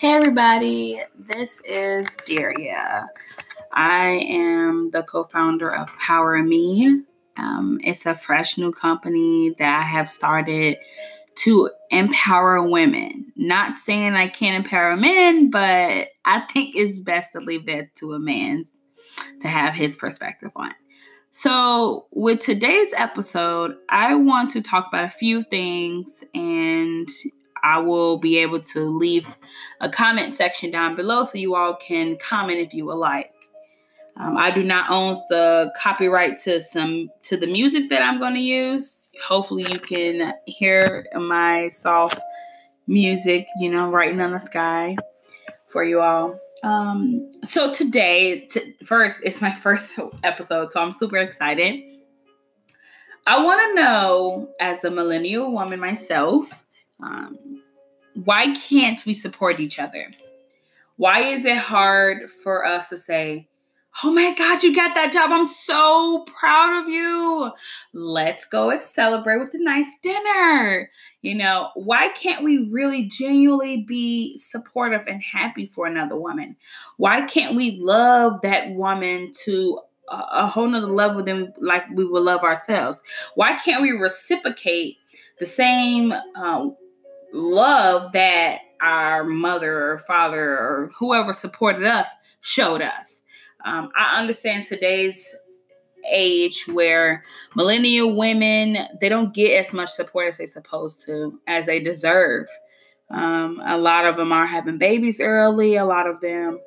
Hey everybody, this is Daria. I am the co founder of Power Me. Um, it's a fresh new company that I have started to empower women. Not saying I can't empower men, but I think it's best to leave that to a man to have his perspective on. So, with today's episode, I want to talk about a few things and I will be able to leave a comment section down below so you all can comment if you would like. Um, I do not own the copyright to some to the music that I'm going to use. Hopefully, you can hear my soft music, you know, writing on the sky for you all. Um, so today, t- first, it's my first episode, so I'm super excited. I want to know, as a millennial woman myself, um, why can't we support each other? Why is it hard for us to say, Oh my God, you got that job. I'm so proud of you. Let's go celebrate with a nice dinner. You know, why can't we really genuinely be supportive and happy for another woman? Why can't we love that woman to a, whole nother level than like we would love ourselves? Why can't we reciprocate the same um, love that our mother or father or whoever supported us showed us? Um, I understand today's age where millennial women they don't get as much support as they're supposed to as they deserve. Um, a lot of them are having babies early. A lot of them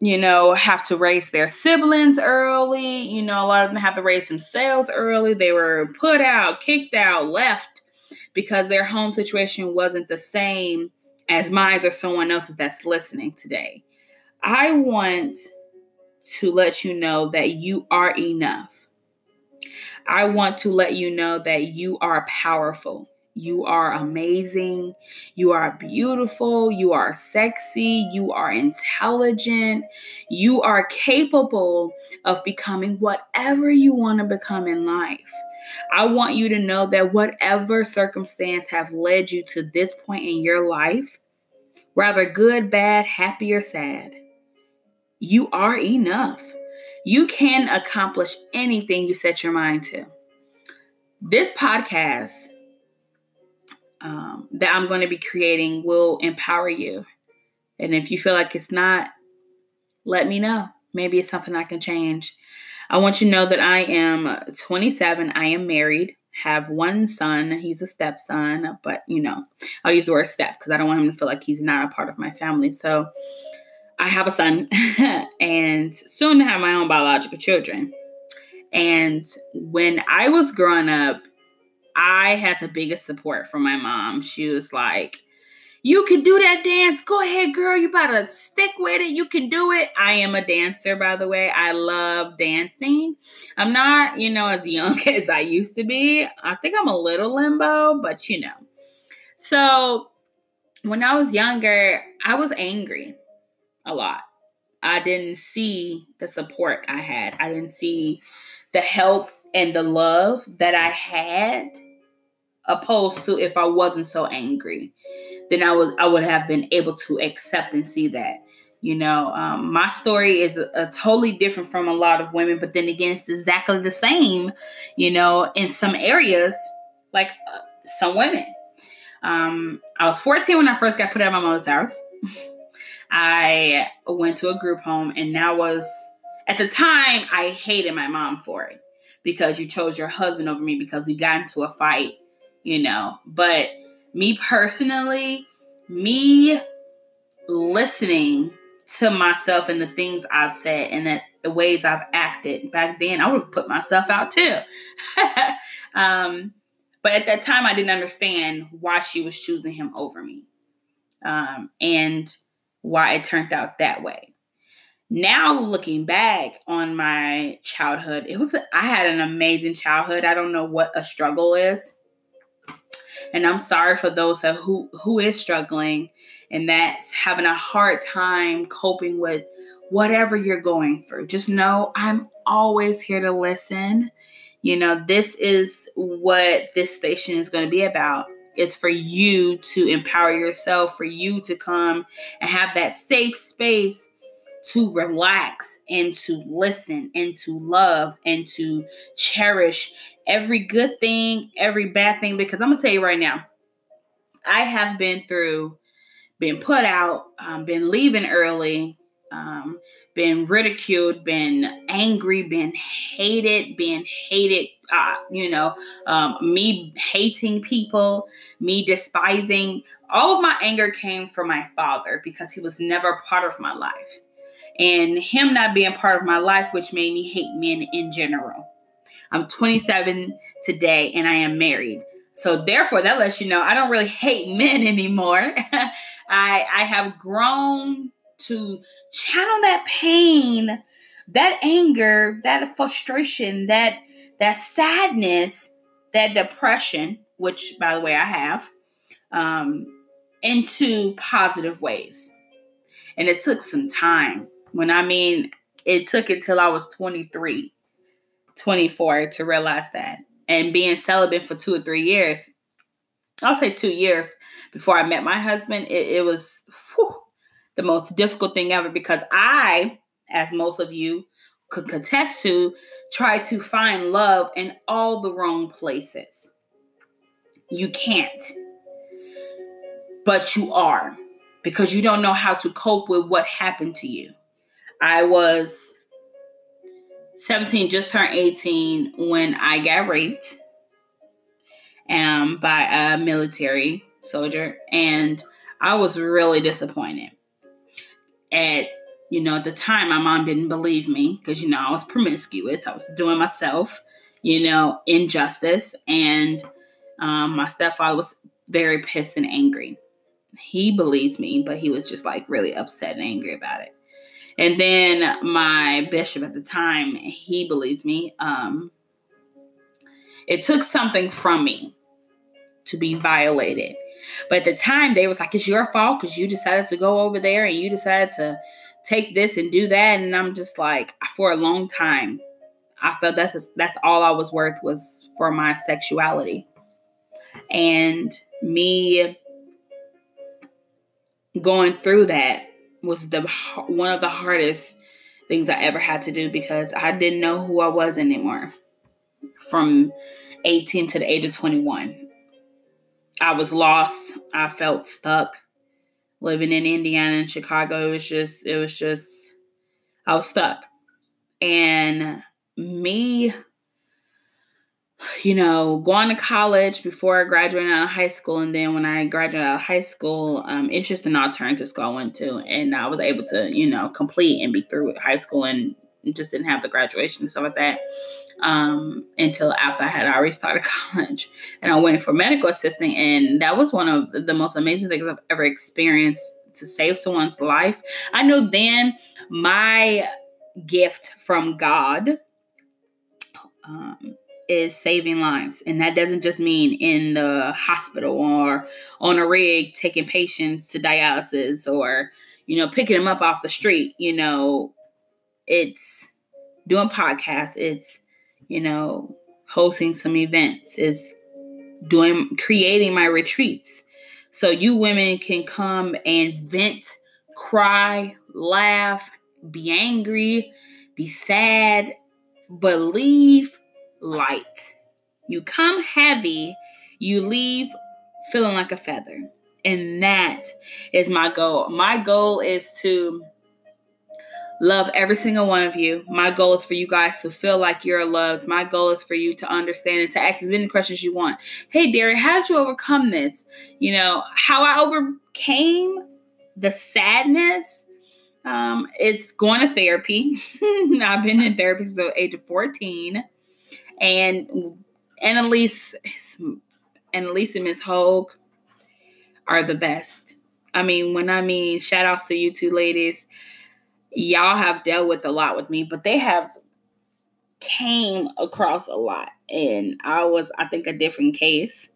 you know have to raise their siblings early. You know a lot of them have to raise themselves early. They were put out kicked out left because their home situation wasn't the same as mm-hmm. mine or someone else's that's listening today i want to let you know that you are enough. I want to let you know that you are powerful. You are amazing. You are beautiful. You are sexy. You are intelligent. You are capable of becoming whatever you want to become in life. I want you to know that whatever circumstance have led you to this point in your life, whether good, bad, happy, or sad, you are enough. You can accomplish anything you set your mind to. This podcast um, that I'm going to be creating will empower you. And if you feel like it's not, let me know. Maybe it's something I can change. I want you to know that I am 27. I am married, have one son. He's a stepson, but you know, I'll use the word step because I don't want him to feel like he's not a part of my family. So I have a son and soon to have my own biological children. And when I was growing up, I had the biggest support from my mom. She was like, You can do that dance. Go ahead, girl. You better stick with it. You can do it. I am a dancer, by the way. I love dancing. I'm not, you know, as young as I used to be. I think I'm a little limbo, but you know. So when I was younger, I was angry a lot. I didn't see the support I had. I didn't see the help and the love that I had opposed to if I wasn't so angry. Then I was I would have been able to accept and see that. You know, um, my story is a, a, totally different from a lot of women, but then again, it's exactly the same. You know, in some areas, like uh, some women. Um, I was 14 when I first got put out of my mother's house. I went to a group home, and that was at the time I hated my mom for it because you chose your husband over me because we got into a fight, you know. But me personally, me listening to myself and the things I've said and the, the ways I've acted back then, I would have put myself out too. um, but at that time, I didn't understand why she was choosing him over me. Um, and why it turned out that way. Now looking back on my childhood, it was I had an amazing childhood. I don't know what a struggle is. And I'm sorry for those who who is struggling and that's having a hard time coping with whatever you're going through. Just know I'm always here to listen. You know, this is what this station is going to be about It's for you to empower yourself, for you to come and have that safe space to relax and to listen and to love and to cherish every good thing, every bad thing. Because I'm going to tell you right now, I have been through, been put out, um, been leaving early, um, been ridiculed, been angry, been hated, been hated, uh, you know, um, me hating people, me despising. All of my anger came from my father because he was never part of my life. And him not being part of my life, which made me hate men in general. I'm 27 today and I am married. So therefore, that lets you know I don't really hate men anymore. I I have grown to channel that pain, that anger, that frustration, that that sadness, that depression, which by the way I have, um, into positive ways. And it took some time. When I mean it took until I was 23, 24 to realize that. And being celibate for two or three years, I'll say two years before I met my husband, it, it was whew, the most difficult thing ever because I, as most of you could contest to, try to find love in all the wrong places. You can't. But you are because you don't know how to cope with what happened to you. I was 17, just turned 18 when I got raped um, by a military soldier, and I was really disappointed. At you know at the time my mom didn't believe me because you know i was promiscuous. I was doing myself you know injustice and um, my stepfather was very pissed and angry. He believes me but he was just like really upset and angry about it and then my bishop at the time he believes me um, it took something from me to be violated but at the time, they was like, it's your fault because you decided to go over there and you decided to take this and do that. And I'm just like, for a long time, I felt that's just, that's all I was worth was for my sexuality. And me going through that was the one of the hardest things I ever had to do because I didn't know who I was anymore from 18 to the age of 21. I was lost. I felt stuck living in Indiana and Chicago. It was just, it was just, I was stuck. And me, you know, going to college before I graduated out of high school, and then when I graduated out of high school, um, it's just an alternative school I went to, and I was able to, you know, complete and be through with high school and just didn't have the graduation and stuff like that um, until after I had already started college. And I went for medical assisting, and that was one of the most amazing things I've ever experienced to save someone's life. I know then my gift from God um, is saving lives. And that doesn't just mean in the hospital or on a rig taking patients to dialysis or, you know, picking them up off the street. You know, it's doing podcasts, it's, you know, hosting some events, it's doing creating my retreats. So you women can come and vent, cry, laugh, be angry, be sad, believe light. You come heavy, you leave feeling like a feather. And that is my goal. My goal is to love every single one of you. My goal is for you guys to feel like you're loved. My goal is for you to understand and to ask as many questions you want. Hey, Daria, how did you overcome this? You know, how I overcame the sadness. Um, it's going to therapy. I've been in therapy since the age of 14. And Annalise, Annalise and Miss Hogue are the best. I mean, when I mean shout outs to you two ladies y'all have dealt with a lot with me, but they have came across a lot. And I was, I think, a different case.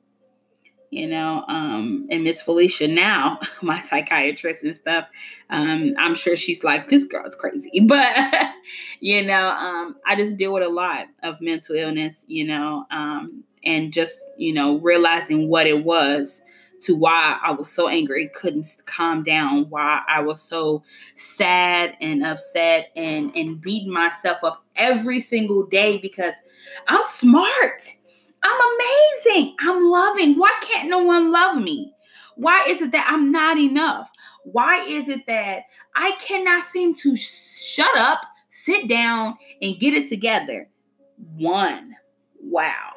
You know, um, and Miss Felicia now, my psychiatrist and stuff, um, I'm sure she's like, this girl's crazy. But, you know, um, I just deal with a lot of mental illness, you know, um, and just, you know, realizing what it was to why I was so angry, couldn't calm down, why I was so sad and upset and and beating myself up every single day because I'm smart. I'm amazing. I'm loving. Why can't no one love me? Why is it that I'm not enough? Why is it that I cannot seem to shut up, sit down, and get it together? One, wow.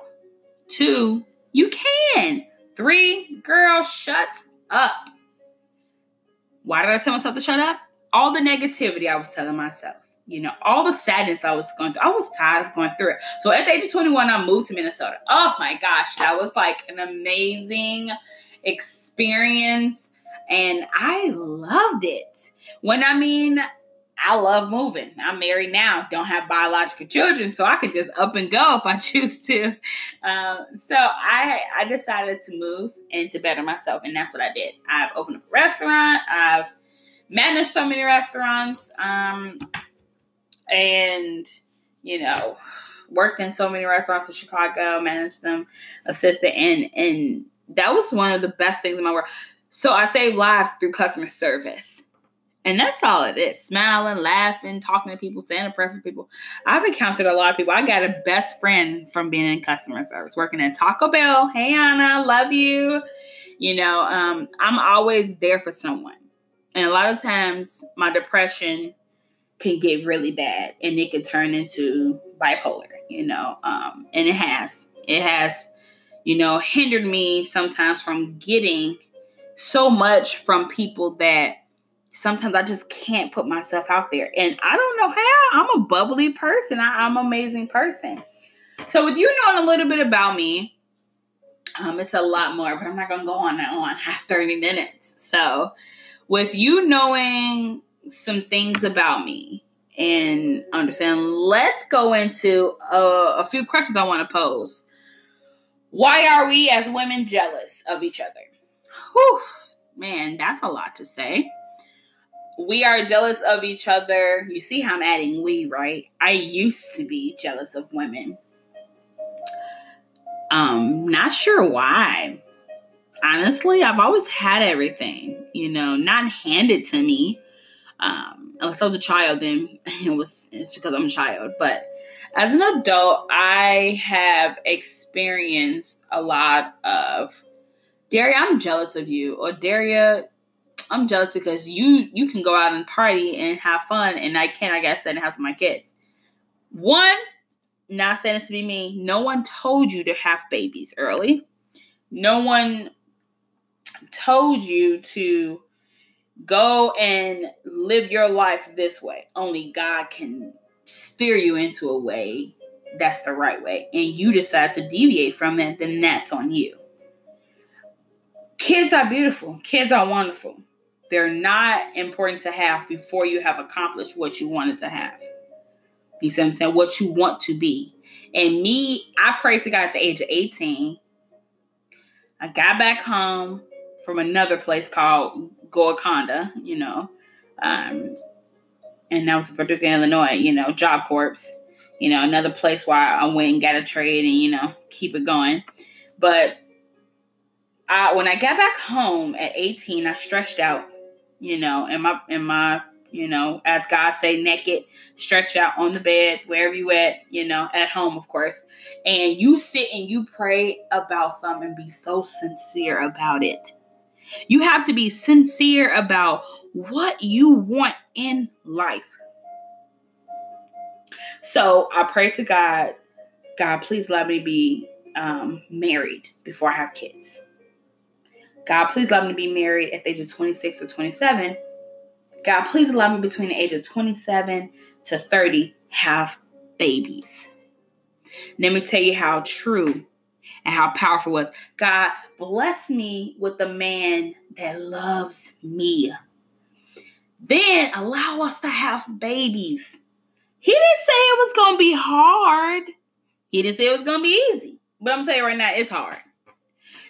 Two, you can. Three, girl, shut up. Why did I tell myself to shut up? All the negativity I was telling myself, you know, all the sadness I was going through. I was tired of going through it. So at the age of 21, I moved to Minnesota. Oh my gosh, that was like an amazing experience. And I loved it. When I mean, I love moving. I'm married now, don't have biological children, so I could just up and go if I choose to. Um, so I I decided to move and to better myself, and that's what I did. I've opened a restaurant. I've managed so many restaurants, um, and you know, worked in so many restaurants in Chicago, managed them, assisted, and and that was one of the best things in my work. So I saved lives through customer service. And that's all it is. Smiling, laughing, talking to people, saying a prayer for people. I've encountered a lot of people. I got a best friend from being in customer service, working at Taco Bell. Hey Anna, love you. You know, um, I'm always there for someone. And a lot of times my depression can get really bad and it can turn into bipolar, you know. Um, and it has. It has, you know, hindered me sometimes from getting so much from people that sometimes I just can't put myself out there. And I don't know how. I'm a bubbly person. I, am an amazing person. So with you knowing a little bit about me, um, it's a lot more, but I'm not gonna go on and on half 30 minutes. So with you knowing some things about me and understand, let's go into a, a few questions I want to pose. Why are we as women jealous of each other? Whew, man, that's a lot to say we are jealous of each other. You see how I'm adding we, right? I used to be jealous of women. Um, not sure why. Honestly, I've always had everything, you know, not handed to me. Um, unless I was a child, then it was it's because I'm a child. But as an adult, I have experienced a lot of Daria, I'm jealous of you, or Daria, I'm jealous because you you can go out and party and have fun, and I can't. I guess in the house with my kids. One, not saying this to be me. No one told you to have babies early. No one told you to go and live your life this way. Only God can steer you into a way that's the right way, and you decide to deviate from it, then that's on you. Kids are beautiful. Kids are wonderful. They're not important to have before you have accomplished what you wanted to have. You see what I'm saying? What you want to be. And me, I prayed to God at the age of 18. I got back home from another place called Golconda, you know. Um, and that was in Paducah, Illinois, you know, Job Corps. You know, another place where I went and got a trade and, you know, keep it going. But I, when I got back home at 18, I stretched out you know, in my in my you know, as God say, naked, stretch out on the bed, wherever you at, you know, at home, of course. And you sit and you pray about something and be so sincere about it. You have to be sincere about what you want in life. So I pray to God, God, please let me be um, married before I have kids. God, please allow me be married at the age of 26 or 27. God, please allow me between the age of 27 to 30 have babies. Let me tell you how true and how powerful was. God, bless me with a man that loves me. Then allow us to have babies. He didn't say it was going to be hard. He didn't say it was going to be easy. But I'm telling you right now, it's hard.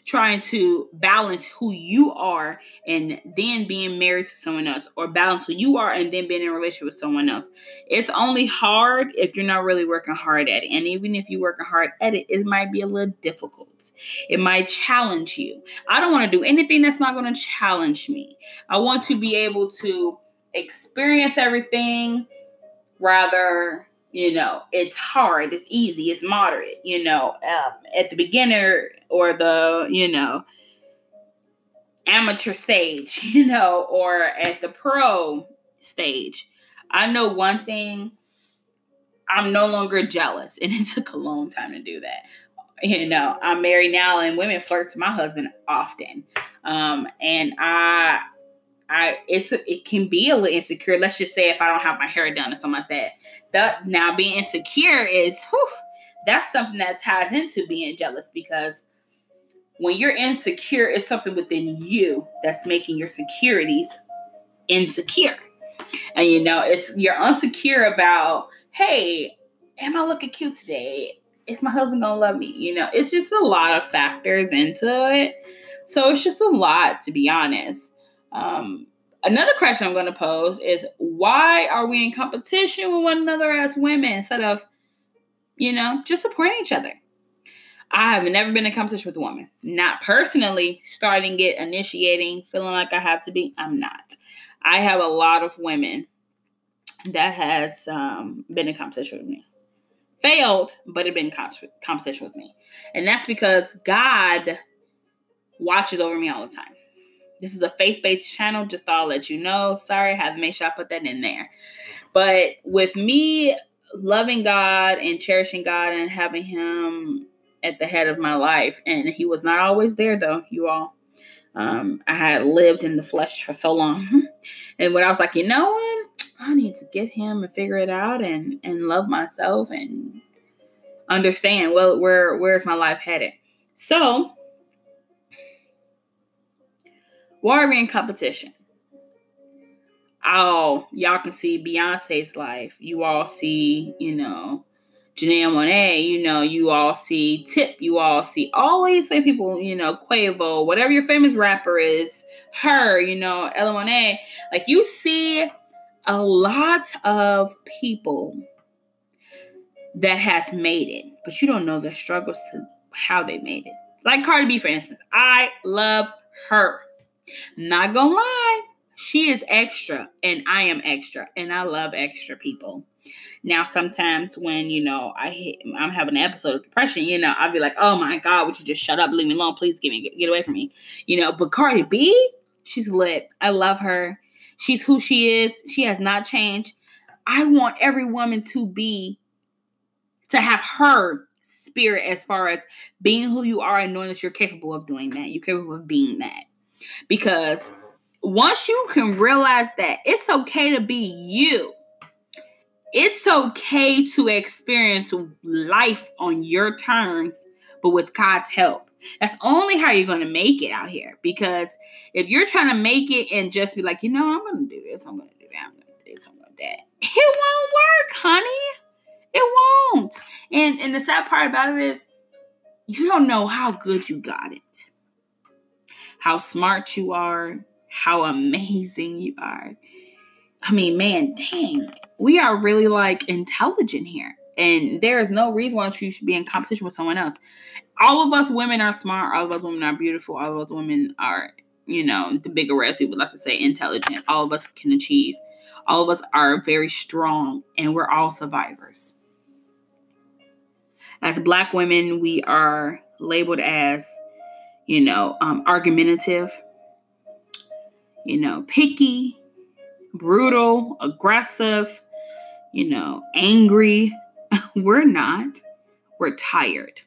Trying to balance who you are and then being married to someone else or balance who you are and then being in a relationship with someone else. It's only hard if you're not really working hard at it. And even if you're working hard at it it might be a little difficult. It might challenge you. I don't want to do anything that's not going to challenge me. I want to be able to experience everything rather you know it's hard it's easy it's moderate you know um, at the beginner or the you know amateur stage you know or at the pro stage. I know one thing i'm no longer jealous and it took a long time to do that. You know i'm married now and women flirt to my husband often. Um, and i I it's it can be a little insecure. Let's just say if I don't have my hair done or something like that. That now being insecure is whew, that's something that ties into being jealous because when you're insecure, it's something within you that's making your securities insecure. And you know, it's you're unsecure about, hey, am I looking cute today? Is my husband gonna love me? You know, it's just a lot of factors into it. So it's just a lot to be honest. Um, another question I'm going to pose is why are we in competition with one another as women instead of, you know, just supporting each other? I have never been in competition with a woman. Not personally, starting it, initiating, feeling like I have to be. I'm not. I have a lot of women that has um, been in competition with me. Failed, but it been competition with me. And that's because God watches over me all the time. This is a faith based channel, just thought I'll let you know. Sorry, to make sure I put that in there. But with me loving God and cherishing God and having Him at the head of my life, and He was not always there though, you all. Um, I had lived in the flesh for so long. and when I was like, you know what? I need to get him and figure it out and and love myself and understand well where where's my life headed. So Why are we in competition? Oh, y'all can see Beyonce's life. You all see, you know, Janelle Monáe, you know, you all see Tip, you all see all these same people, you know, Quavo, whatever your famous rapper is, her, you know, Ella Monet. Like you see a lot of people that has made it, but you don't know the struggles to how they made it. Like Cardi B, for instance. I love her. Not gonna lie, she is extra and I am extra and I love extra people. Now, sometimes when you know I hit, I'm having an episode of depression, you know, I'll be like, "Oh my God, would you just shut up, leave me alone, please, give me get, get away from me," you know. But Cardi B, she's lit. I love her. She's who she is. She has not changed. I want every woman to be, to have her spirit as far as being who you are and knowing that you're capable of doing that. You're capable of being that. Because once you can realize that it's okay to be you, it's okay to experience life on your terms, but with God's help. That's only how you're going to make it out here. Because if you're trying to make it and just be like, you know, I'm going to do this, I'm going to do that, I'm going to do this, I'm going to do that, it won't work, honey. It won't. And and the sad part about it is, you don't know how good you got it how smart you are, how amazing you are. I mean, man, dang, we are really like intelligent here. And there is no reason why you should be in competition with someone else. All of us women are smart. All of us women are beautiful. All of us women are, you know, the bigger red people like to say intelligent. All of us can achieve. All of us are very strong and we're all survivors. As black women, we are labeled as you know, um, argumentative, you know, picky, brutal, aggressive, you know, angry. We're not. We're tired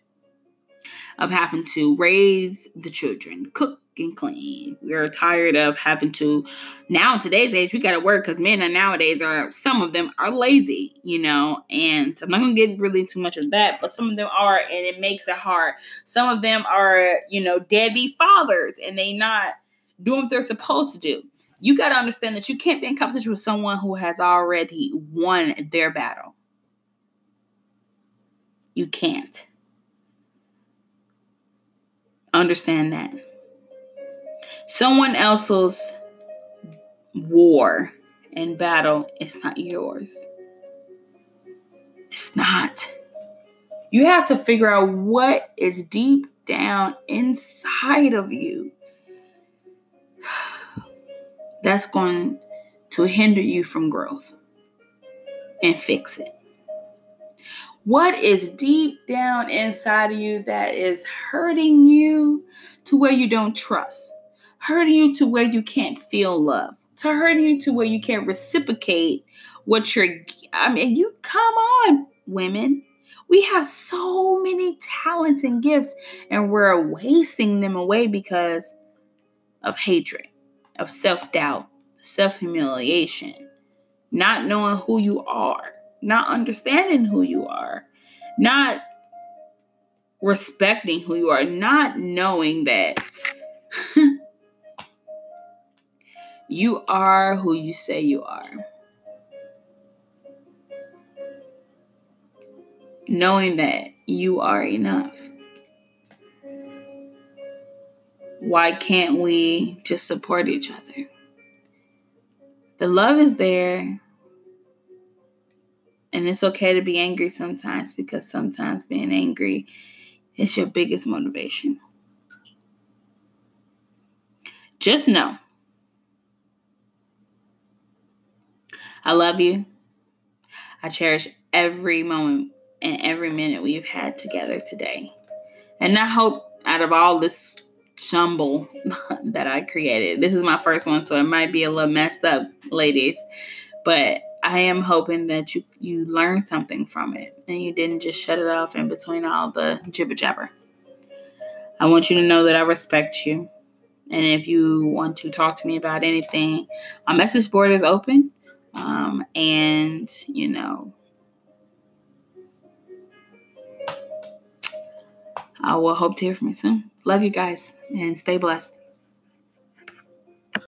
of having to raise the children, cook clean. We're tired of having to now in today's age we gotta work because men are nowadays are some of them are lazy, you know, and I'm not gonna get really too much of that, but some of them are and it makes it hard. Some of them are, you know, deadbeat fathers and they not doing what they're supposed to do. You gotta understand that you can't be in competition with someone who has already won their battle. You can't Understand that. Someone else's war and battle is not yours. It's not. You have to figure out what is deep down inside of you that's going to hinder you from growth and fix it. What is deep down inside of you that is hurting you to where you don't trust, hurting you to where you can't feel love, to hurting you to where you can't reciprocate what you're. I mean, you come on, women. We have so many talents and gifts, and we're wasting them away because of hatred, of self doubt, self humiliation, not knowing who you are, not understanding who you are, not respecting who you are, not knowing that you are who you say you are. Knowing that you are enough. Why can't we just support each other? The love is there. And it's okay to be angry sometimes because sometimes being angry is your biggest motivation. Just know I love you. I cherish every moment and every minute we've had together today. And I hope out of all this jumble that I created, this is my first one, so it might be a little messed up, ladies. But I am hoping that you you learned something from it and you didn't just shut it off in between all the jibber jabber. I want you to know that I respect you. And if you want to talk to me about anything, my message board is open. Um, and, you know, I will hope to hear from you soon. Love you guys and stay blessed.